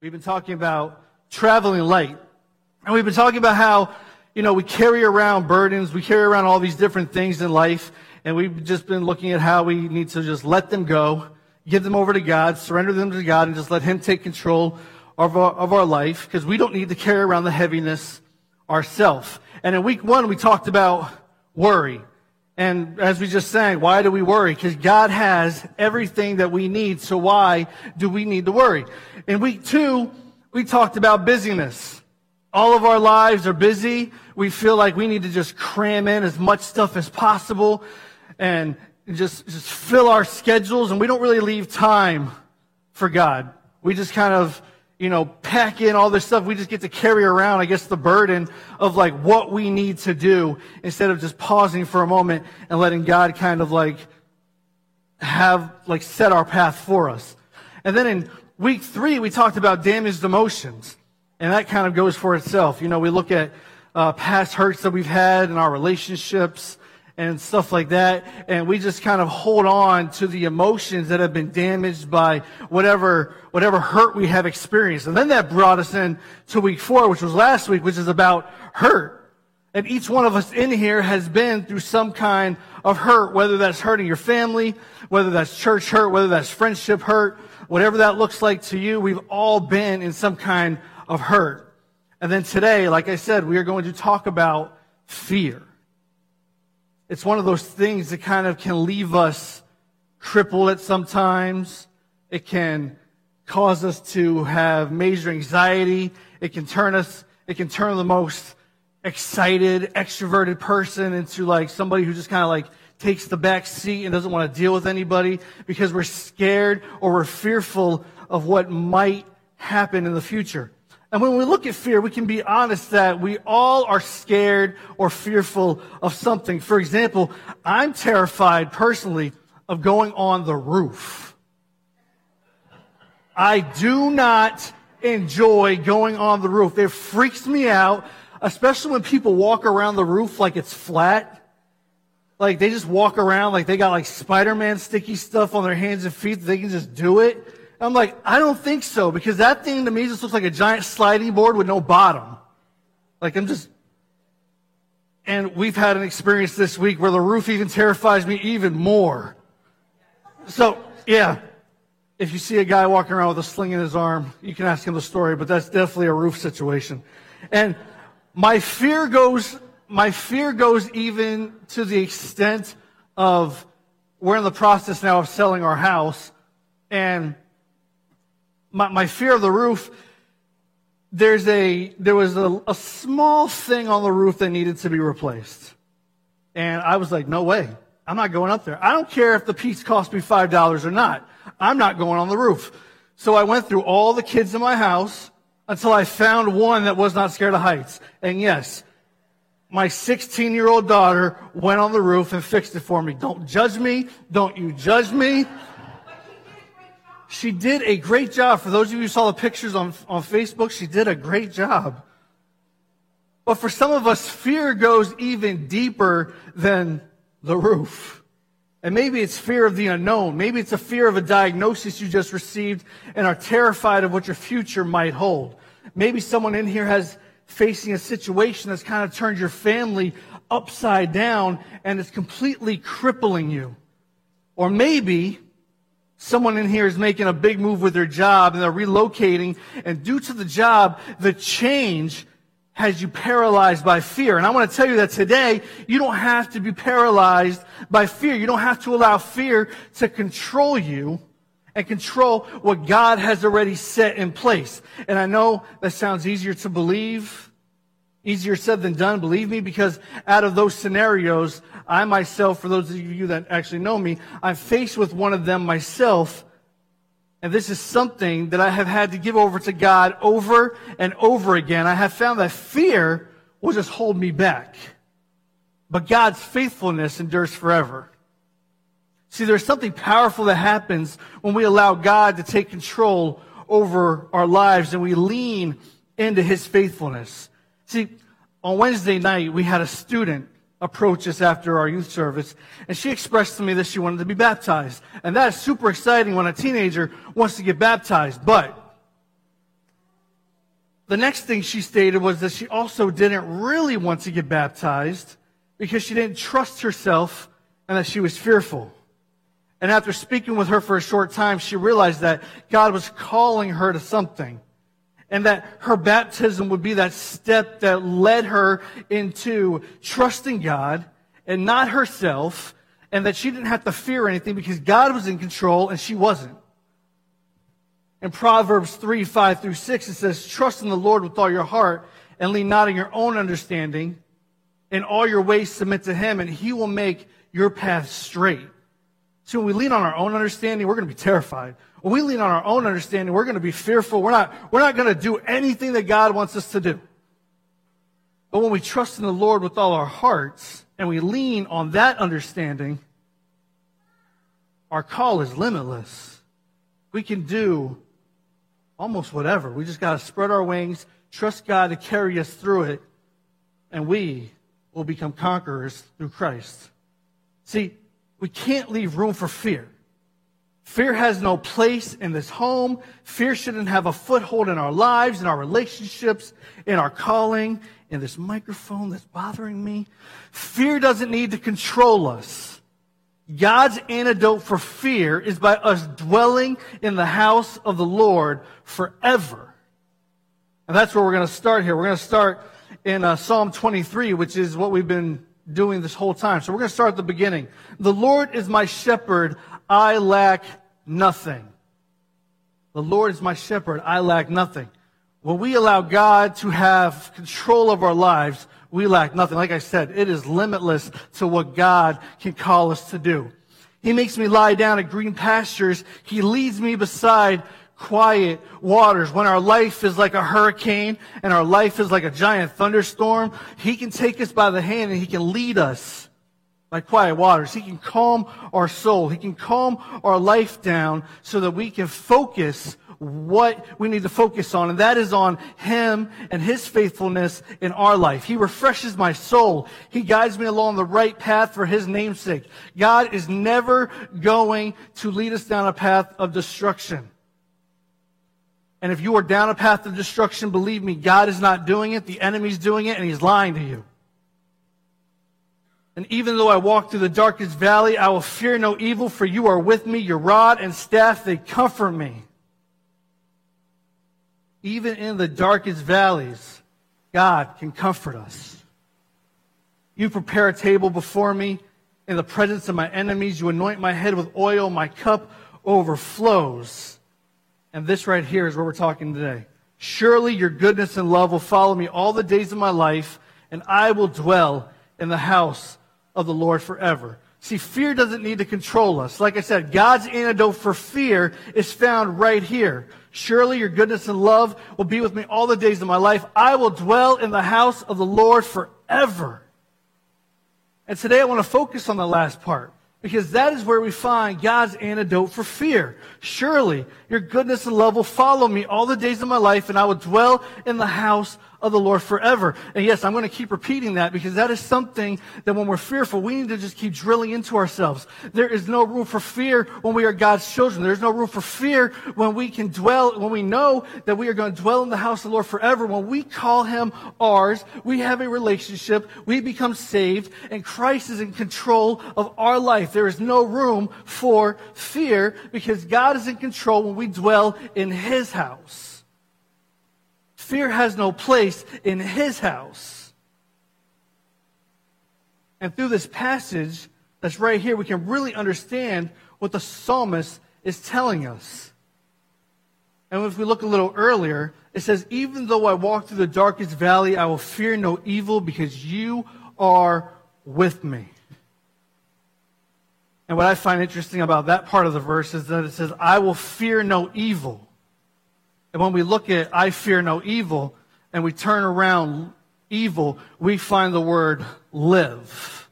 We've been talking about traveling light. And we've been talking about how, you know, we carry around burdens, we carry around all these different things in life, and we've just been looking at how we need to just let them go, give them over to God, surrender them to God, and just let Him take control of our, of our life, because we don't need to carry around the heaviness ourselves. And in week one, we talked about worry. And as we just sang, why do we worry? Because God has everything that we need. So why do we need to worry? In week two, we talked about busyness. All of our lives are busy. We feel like we need to just cram in as much stuff as possible and just, just fill our schedules. And we don't really leave time for God. We just kind of you know, pack in all this stuff. We just get to carry around, I guess, the burden of like what we need to do instead of just pausing for a moment and letting God kind of like have, like, set our path for us. And then in week three, we talked about damaged emotions. And that kind of goes for itself. You know, we look at uh, past hurts that we've had in our relationships and stuff like that. And we just kind of hold on to the emotions that have been damaged by whatever, whatever hurt we have experienced. And then that brought us in to week four, which was last week, which is about hurt. And each one of us in here has been through some kind of hurt, whether that's hurting your family, whether that's church hurt, whether that's friendship hurt, whatever that looks like to you, we've all been in some kind of hurt. And then today, like I said, we are going to talk about fear. It's one of those things that kind of can leave us crippled at sometimes. It can cause us to have major anxiety. It can turn us, it can turn the most excited, extroverted person into like somebody who just kind of like takes the back seat and doesn't want to deal with anybody because we're scared or we're fearful of what might happen in the future. And when we look at fear, we can be honest that we all are scared or fearful of something. For example, I'm terrified personally of going on the roof. I do not enjoy going on the roof. It freaks me out, especially when people walk around the roof like it's flat. Like they just walk around like they got like Spider-Man sticky stuff on their hands and feet. They can just do it. I'm like, I don't think so, because that thing to me just looks like a giant sliding board with no bottom. Like I'm just, and we've had an experience this week where the roof even terrifies me even more. So, yeah, if you see a guy walking around with a sling in his arm, you can ask him the story, but that's definitely a roof situation. And my fear goes, my fear goes even to the extent of we're in the process now of selling our house and my, my fear of the roof, there's a, there was a, a small thing on the roof that needed to be replaced. And I was like, no way. I'm not going up there. I don't care if the piece cost me $5 or not. I'm not going on the roof. So I went through all the kids in my house until I found one that was not scared of heights. And yes, my 16 year old daughter went on the roof and fixed it for me. Don't judge me. Don't you judge me. She did a great job. For those of you who saw the pictures on, on Facebook, she did a great job. But for some of us, fear goes even deeper than the roof. And maybe it's fear of the unknown. Maybe it's a fear of a diagnosis you just received and are terrified of what your future might hold. Maybe someone in here has facing a situation that's kind of turned your family upside down and it's completely crippling you. Or maybe Someone in here is making a big move with their job and they're relocating, and due to the job, the change has you paralyzed by fear. And I want to tell you that today, you don't have to be paralyzed by fear. You don't have to allow fear to control you and control what God has already set in place. And I know that sounds easier to believe Easier said than done, believe me, because out of those scenarios, I myself, for those of you that actually know me, I'm faced with one of them myself. And this is something that I have had to give over to God over and over again. I have found that fear will just hold me back. But God's faithfulness endures forever. See, there's something powerful that happens when we allow God to take control over our lives and we lean into His faithfulness. See, on Wednesday night, we had a student approach us after our youth service, and she expressed to me that she wanted to be baptized. And that is super exciting when a teenager wants to get baptized. But The next thing she stated was that she also didn't really want to get baptized because she didn't trust herself and that she was fearful. And after speaking with her for a short time, she realized that God was calling her to something. And that her baptism would be that step that led her into trusting God and not herself, and that she didn't have to fear anything because God was in control and she wasn't. In Proverbs 3, 5 through 6, it says, Trust in the Lord with all your heart and lean not on your own understanding. In all your ways submit to him, and he will make your path straight. So when we lean on our own understanding, we're going to be terrified. When we lean on our own understanding, we're going to be fearful. We're not, we're not going to do anything that God wants us to do. But when we trust in the Lord with all our hearts and we lean on that understanding, our call is limitless. We can do almost whatever. We just got to spread our wings, trust God to carry us through it, and we will become conquerors through Christ. See, we can't leave room for fear. Fear has no place in this home. Fear shouldn't have a foothold in our lives, in our relationships, in our calling, in this microphone that's bothering me. Fear doesn't need to control us. God's antidote for fear is by us dwelling in the house of the Lord forever. And that's where we're going to start here. We're going to start in uh, Psalm 23, which is what we've been doing this whole time. So we're going to start at the beginning. The Lord is my shepherd. I lack nothing. The Lord is my shepherd. I lack nothing. When we allow God to have control of our lives, we lack nothing. Like I said, it is limitless to what God can call us to do. He makes me lie down at green pastures. He leads me beside quiet waters. When our life is like a hurricane and our life is like a giant thunderstorm, He can take us by the hand and He can lead us by quiet waters. He can calm our soul. He can calm our life down so that we can focus what we need to focus on, and that is on Him and His faithfulness in our life. He refreshes my soul. He guides me along the right path for His namesake. God is never going to lead us down a path of destruction. And if you are down a path of destruction, believe me, God is not doing it. The enemy's doing it, and he's lying to you. And even though I walk through the darkest valley, I will fear no evil, for you are with me. Your rod and staff, they comfort me. Even in the darkest valleys, God can comfort us. You prepare a table before me in the presence of my enemies. You anoint my head with oil. My cup overflows. And this right here is where we're talking today. Surely your goodness and love will follow me all the days of my life, and I will dwell in the house of the Lord forever. See, fear doesn't need to control us. Like I said, God's antidote for fear is found right here. Surely your goodness and love will be with me all the days of my life. I will dwell in the house of the Lord forever. And today I want to focus on the last part. Because that is where we find God's antidote for fear. Surely your goodness and love will follow me all the days of my life, and I will dwell in the house of the Lord forever. And yes, I'm going to keep repeating that because that is something that when we're fearful, we need to just keep drilling into ourselves. There is no room for fear when we are God's children. There's no room for fear when we can dwell, when we know that we are going to dwell in the house of the Lord forever. When we call him ours, we have a relationship, we become saved, and Christ is in control of our life. There is no room for fear because God is in control when we dwell in his house. Fear has no place in his house. And through this passage that's right here, we can really understand what the psalmist is telling us. And if we look a little earlier, it says, Even though I walk through the darkest valley, I will fear no evil because you are with me. And what I find interesting about that part of the verse is that it says, I will fear no evil. And when we look at I fear no evil and we turn around evil, we find the word live.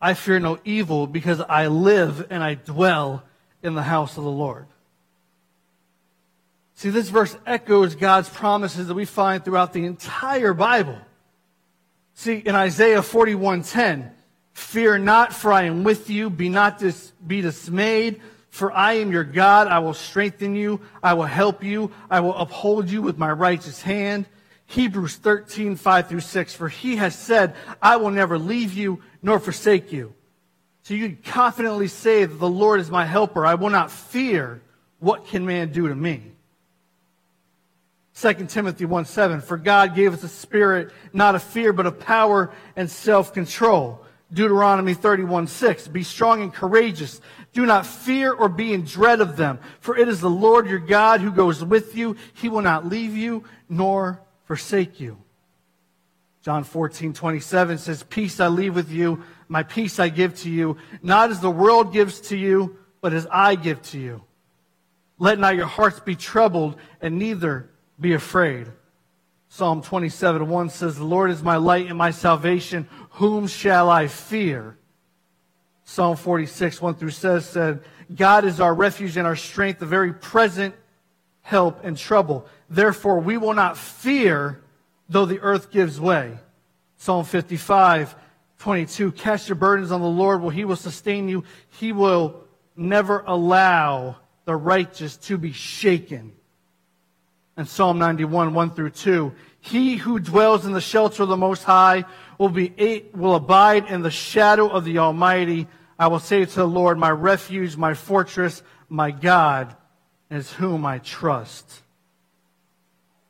I fear no evil because I live and I dwell in the house of the Lord. See, this verse echoes God's promises that we find throughout the entire Bible. See, in Isaiah 41:10, fear not for I am with you, be not dis- be dismayed for I am your God. I will strengthen you. I will help you. I will uphold you with my righteous hand. Hebrews 13, 5 through 6. For he has said, I will never leave you nor forsake you. So you can confidently say that the Lord is my helper. I will not fear. What can man do to me? 2 Timothy 1 7. For God gave us a spirit not of fear, but of power and self control. Deuteronomy 31 6. Be strong and courageous. Do not fear or be in dread of them, for it is the Lord your God who goes with you. He will not leave you nor forsake you. John 14 27 says, Peace I leave with you, my peace I give to you, not as the world gives to you, but as I give to you. Let not your hearts be troubled, and neither be afraid. Psalm 27 1 says, The Lord is my light and my salvation. Whom shall I fear? Psalm 46 1 through says, said, God is our refuge and our strength, the very present help in trouble. Therefore, we will not fear though the earth gives way. Psalm 55 22, cast your burdens on the Lord, well, he will sustain you. He will never allow the righteous to be shaken and Psalm 91, 1 through 2. He who dwells in the shelter of the Most High will, be, will abide in the shadow of the Almighty. I will say to the Lord, my refuge, my fortress, my God, is whom I trust.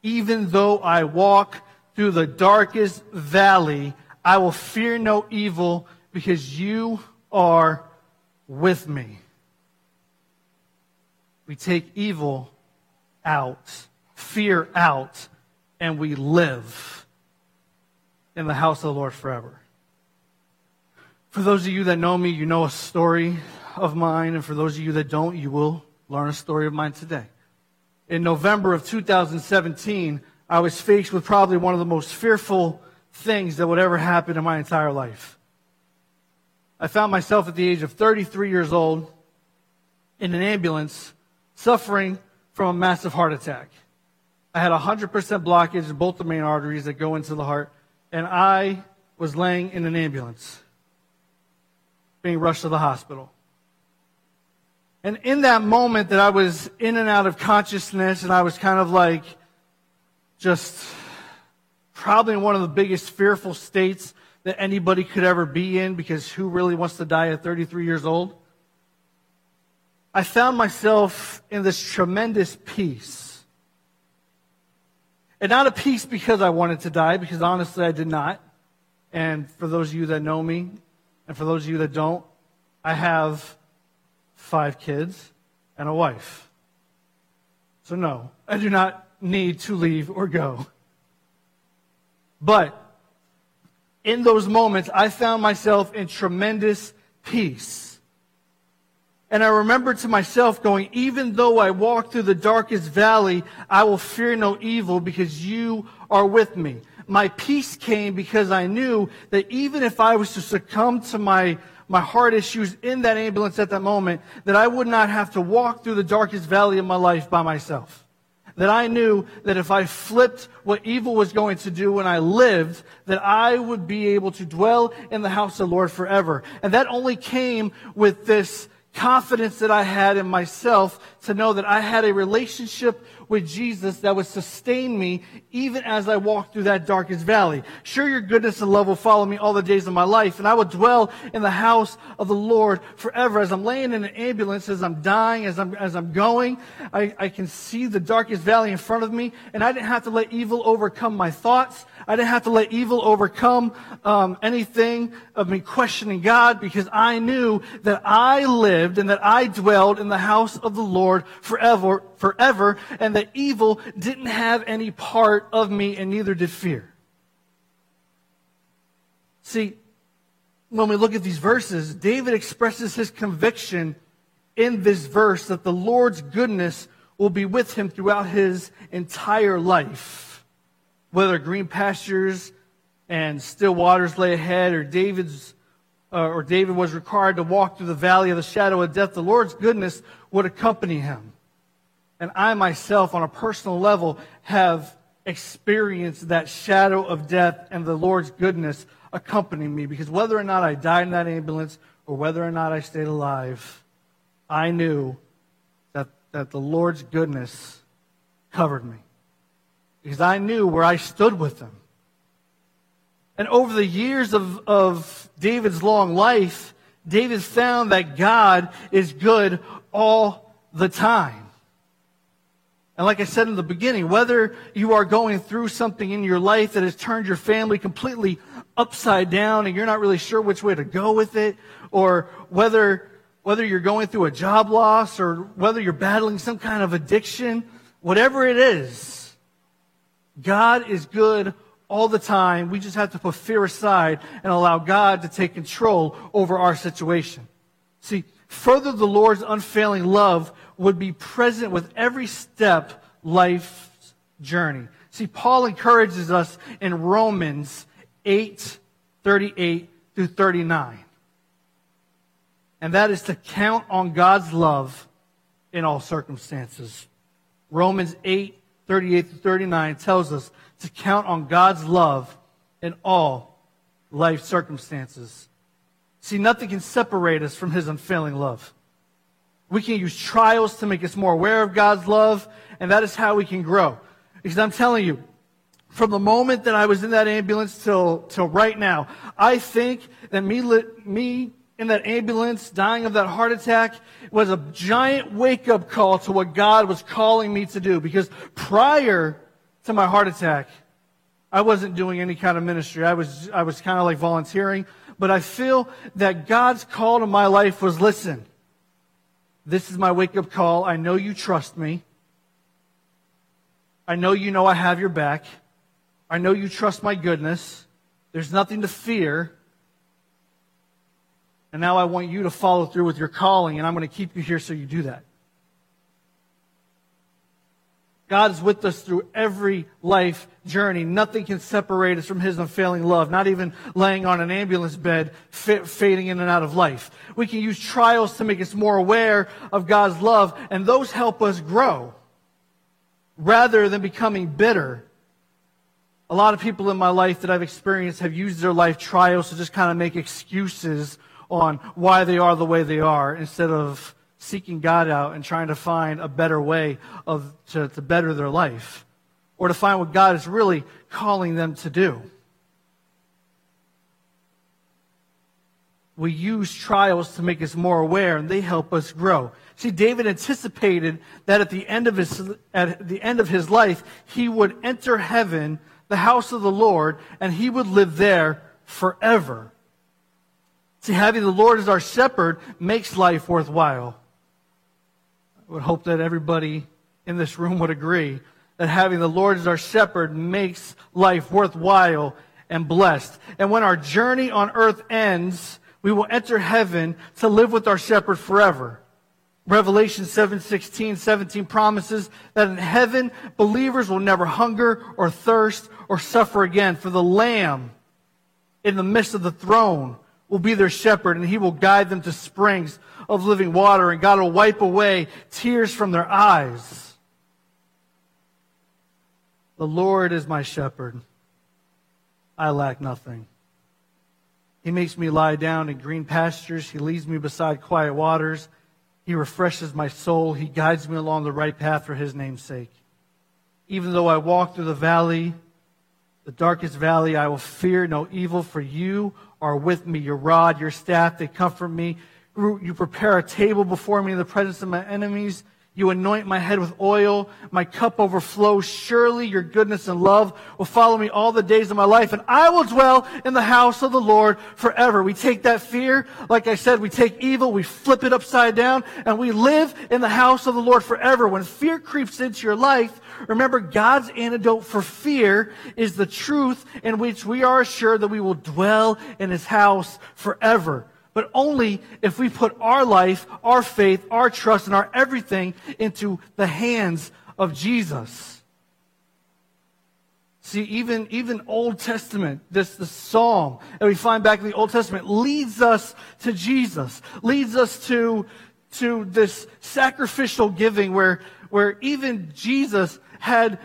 Even though I walk through the darkest valley, I will fear no evil because you are with me. We take evil out fear out, and we live in the house of the Lord forever. For those of you that know me, you know a story of mine, and for those of you that don't, you will learn a story of mine today. In November of 2017, I was faced with probably one of the most fearful things that would ever happen in my entire life. I found myself at the age of 33 years old in an ambulance suffering from a massive heart attack. I had 100% blockage in both the main arteries that go into the heart, and I was laying in an ambulance, being rushed to the hospital. And in that moment that I was in and out of consciousness, and I was kind of like just probably in one of the biggest fearful states that anybody could ever be in because who really wants to die at 33 years old? I found myself in this tremendous peace and not a peace because I wanted to die, because honestly I did not. And for those of you that know me, and for those of you that don't, I have five kids and a wife. So no, I do not need to leave or go. But in those moments, I found myself in tremendous peace. And I remember to myself going, even though I walk through the darkest valley, I will fear no evil because you are with me. My peace came because I knew that even if I was to succumb to my, my heart issues in that ambulance at that moment, that I would not have to walk through the darkest valley of my life by myself. That I knew that if I flipped what evil was going to do when I lived, that I would be able to dwell in the house of the Lord forever. And that only came with this confidence that I had in myself to know that I had a relationship with Jesus that would sustain me even as I walked through that darkest valley. Sure, your goodness and love will follow me all the days of my life, and I will dwell in the house of the Lord forever. As I'm laying in an ambulance, as I'm dying, as I'm, as I'm going, I, I can see the darkest valley in front of me, and I didn't have to let evil overcome my thoughts. I didn't have to let evil overcome um, anything of me questioning God because I knew that I lived and that I dwelled in the house of the Lord forever, forever, and that evil didn't have any part of me and neither did fear. See, when we look at these verses, David expresses his conviction in this verse that the Lord's goodness will be with him throughout his entire life. Whether green pastures and still waters lay ahead, or David's uh, or David was required to walk through the valley of the shadow of death, the Lord's goodness would accompany him. And I myself, on a personal level, have experienced that shadow of death and the Lord's goodness accompanying me. Because whether or not I died in that ambulance or whether or not I stayed alive, I knew that, that the Lord's goodness covered me. Because I knew where I stood with him. And over the years of, of David's long life, David found that God is good all the time. And like I said in the beginning, whether you are going through something in your life that has turned your family completely upside down and you're not really sure which way to go with it, or whether, whether you're going through a job loss or whether you're battling some kind of addiction, whatever it is, God is good all the time. We just have to put fear aside and allow God to take control over our situation. See, further the Lord's unfailing love would be present with every step life's journey. See, Paul encourages us in Romans 8, 38 through 39. And that is to count on God's love in all circumstances. Romans 8, 38 through 39 tells us to count on God's love in all life circumstances. See, nothing can separate us from his unfailing love. We can use trials to make us more aware of God's love, and that is how we can grow. Because I'm telling you, from the moment that I was in that ambulance till, till right now, I think that me, me in that ambulance dying of that heart attack was a giant wake up call to what God was calling me to do. Because prior to my heart attack, I wasn't doing any kind of ministry. I was, I was kind of like volunteering. But I feel that God's call to my life was listen, this is my wake up call. I know you trust me. I know you know I have your back. I know you trust my goodness. There's nothing to fear. And now I want you to follow through with your calling, and I'm going to keep you here so you do that. God is with us through every life journey. Nothing can separate us from His unfailing love, not even laying on an ambulance bed, fading in and out of life. We can use trials to make us more aware of God's love, and those help us grow rather than becoming bitter. A lot of people in my life that I've experienced have used their life trials to just kind of make excuses on why they are the way they are instead of seeking God out and trying to find a better way of, to, to better their life or to find what God is really calling them to do. We use trials to make us more aware and they help us grow. See, David anticipated that at the end of his, at the end of his life, he would enter heaven, the house of the Lord, and he would live there forever. See, having the Lord as our shepherd makes life worthwhile. I would hope that everybody in this room would agree that having the Lord as our shepherd makes life worthwhile and blessed. And when our journey on earth ends, we will enter heaven to live with our shepherd forever. Revelation 7, 16, 17 promises that in heaven, believers will never hunger or thirst or suffer again, for the Lamb in the midst of the throne will be their shepherd, and he will guide them to springs of living water, and God will wipe away tears from their eyes. The Lord is my shepherd. I lack nothing. He makes me lie down in green pastures. He leads me beside quiet waters. He refreshes my soul. He guides me along the right path for his name's sake. Even though I walk through the valley, the darkest valley, I will fear no evil, for you are with me. Your rod, your staff, they comfort me. You prepare a table before me in the presence of my enemies. You anoint my head with oil. My cup overflows. Surely your goodness and love will follow me all the days of my life, and I will dwell in the house of the Lord forever. We take that fear, like I said, we take evil, we flip it upside down, and we live in the house of the Lord forever. When fear creeps into your life, remember God's antidote for fear is the truth in which we are assured that we will dwell in his house forever but only if we put our life, our faith, our trust, and our everything into the hands of Jesus. See, even, even Old Testament, this, the psalm that we find back in the Old Testament leads us to Jesus, leads us to, to this sacrificial giving where, where even Jesus had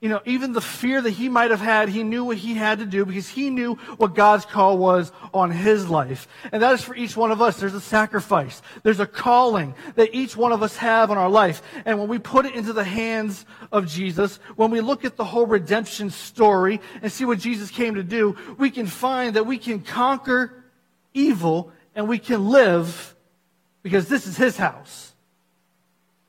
you know, even the fear that he might have had, he knew what he had to do because he knew what God's call was on his life. And that is for each one of us. There's a sacrifice. There's a calling that each one of us have in our life. And when we put it into the hands of Jesus, when we look at the whole redemption story and see what Jesus came to do, we can find that we can conquer evil and we can live because this is his house.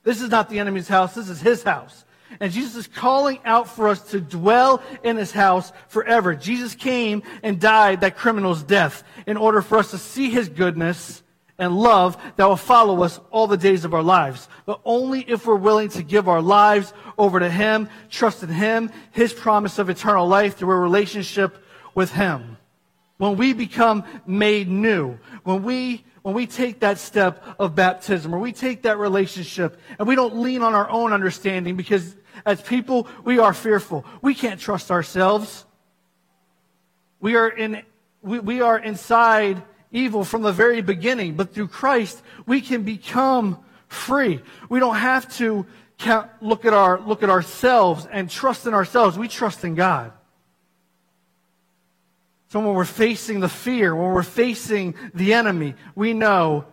This is not the enemy's house. This is his house. And Jesus is calling out for us to dwell in his house forever. Jesus came and died that criminal's death in order for us to see his goodness and love that will follow us all the days of our lives. But only if we're willing to give our lives over to him, trust in him, his promise of eternal life through a relationship with him. When we become made new, when we when we take that step of baptism or we take that relationship and we don't lean on our own understanding because as people, we are fearful. We can't trust ourselves. We are in, we, we are inside evil from the very beginning, but through Christ, we can become free. We don't have to count, look at our, look at ourselves and trust in ourselves. We trust in God. So when we're facing the fear, when we're facing the enemy, we know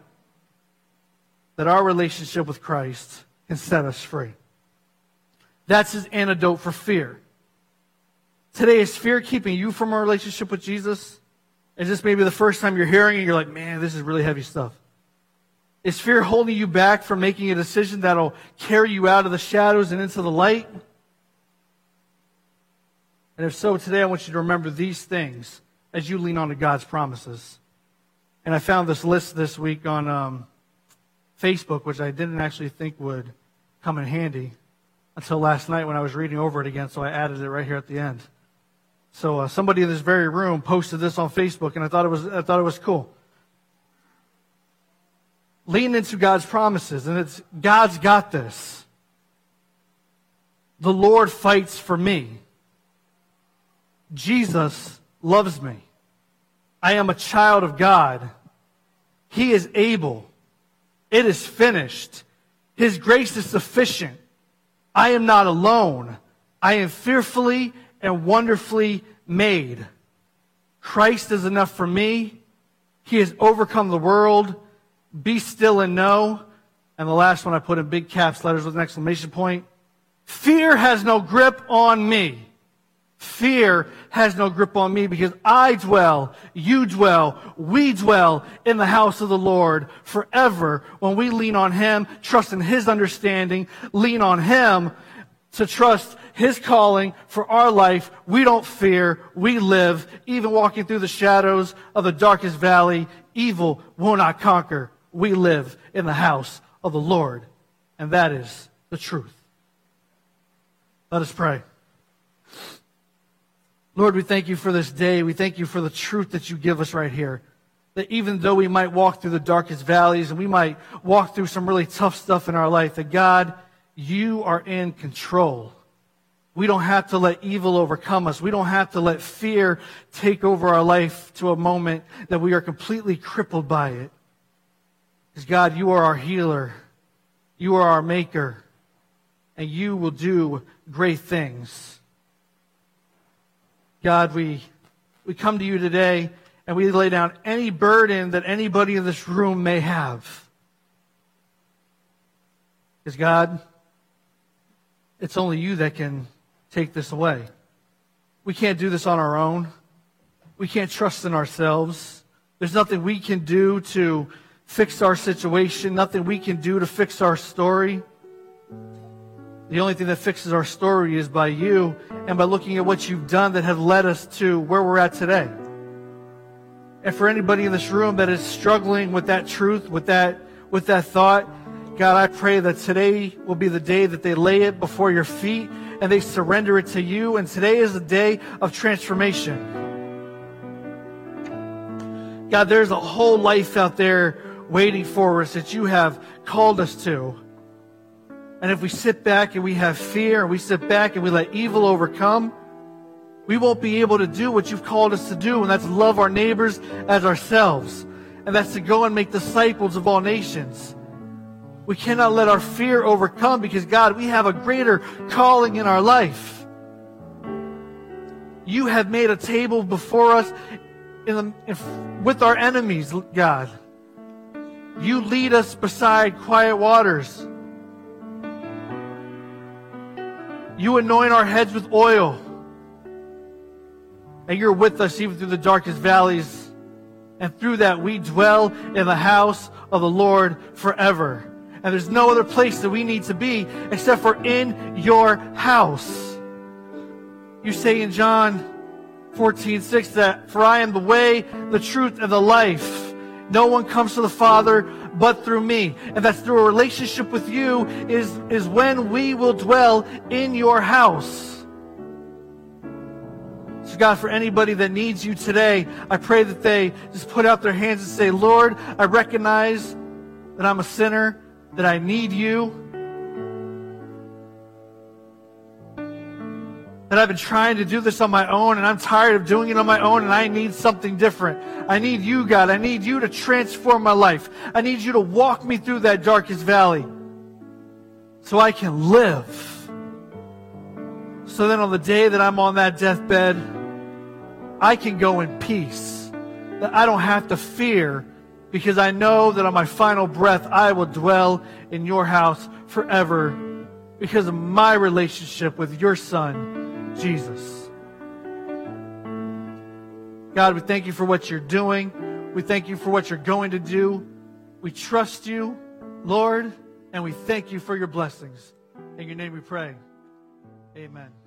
that our relationship with Christ can set us free. That's his antidote for fear. Today, is fear keeping you from a relationship with Jesus? Is this maybe the first time you're hearing it? You're like, man, this is really heavy stuff. Is fear holding you back from making a decision that'll carry you out of the shadows and into the light? And if so, today I want you to remember these things as you lean on to God's promises. And I found this list this week on um, Facebook, which I didn't actually think would come in handy until last night when I was reading over it again, so I added it right here at the end. So uh, somebody in this very room posted this on Facebook, and I thought it was I thought it was cool. Lean into God's promises, and it's God's got this. The Lord fights for me. Jesus loves me. I am a child of God. He is able. It is finished. His grace is sufficient. I am not alone. I am fearfully and wonderfully made. Christ is enough for me. He has overcome the world. Be still and know. And the last one I put in big caps letters with an exclamation point. Fear has no grip on me. Fear has no grip on me because I dwell, you dwell, we dwell in the house of the Lord forever when we lean on Him, trust in His understanding, lean on Him to trust His calling for our life. We don't fear, we live, even walking through the shadows of the darkest valley, evil will not conquer. We live in the house of the Lord. And that is the truth. Let us pray. Lord, we thank you for this day. We thank you for the truth that you give us right here. That even though we might walk through the darkest valleys and we might walk through some really tough stuff in our life, that God, you are in control. We don't have to let evil overcome us. We don't have to let fear take over our life to a moment that we are completely crippled by it. Because God, you are our healer. You are our maker. And you will do great things. God, we, we come to you today and we lay down any burden that anybody in this room may have. Because, God, it's only you that can take this away. We can't do this on our own. We can't trust in ourselves. There's nothing we can do to fix our situation, nothing we can do to fix our story. The only thing that fixes our story is by you and by looking at what you've done that have led us to where we're at today. And for anybody in this room that is struggling with that truth, with that, with that thought, God, I pray that today will be the day that they lay it before your feet and they surrender it to you. And today is a day of transformation. God, there's a whole life out there waiting for us that you have called us to. And if we sit back and we have fear, and we sit back and we let evil overcome, we won't be able to do what you've called us to do, and that's love our neighbors as ourselves. And that's to go and make disciples of all nations. We cannot let our fear overcome because, God, we have a greater calling in our life. you have made a table before us in the, with our enemies, God. You lead us beside quiet waters. You anoint our heads with oil. And you're with us even through the darkest valleys. And through that, we dwell in the house of the Lord forever. And there's no other place that we need to be except for in your house. You say in John 14, 6 that, For I am the way, the truth, and the life. No one comes to the Father but through me. And that's through a relationship with you is, is when we will dwell in your house. So, God, for anybody that needs you today, I pray that they just put out their hands and say, Lord, I recognize that I'm a sinner, that I need you. That I've been trying to do this on my own and I'm tired of doing it on my own and I need something different. I need you, God. I need you to transform my life. I need you to walk me through that darkest valley so I can live. So then on the day that I'm on that deathbed, I can go in peace. That I don't have to fear because I know that on my final breath, I will dwell in your house forever because of my relationship with your son, Jesus. God, we thank you for what you're doing. We thank you for what you're going to do. We trust you, Lord, and we thank you for your blessings. In your name we pray. Amen.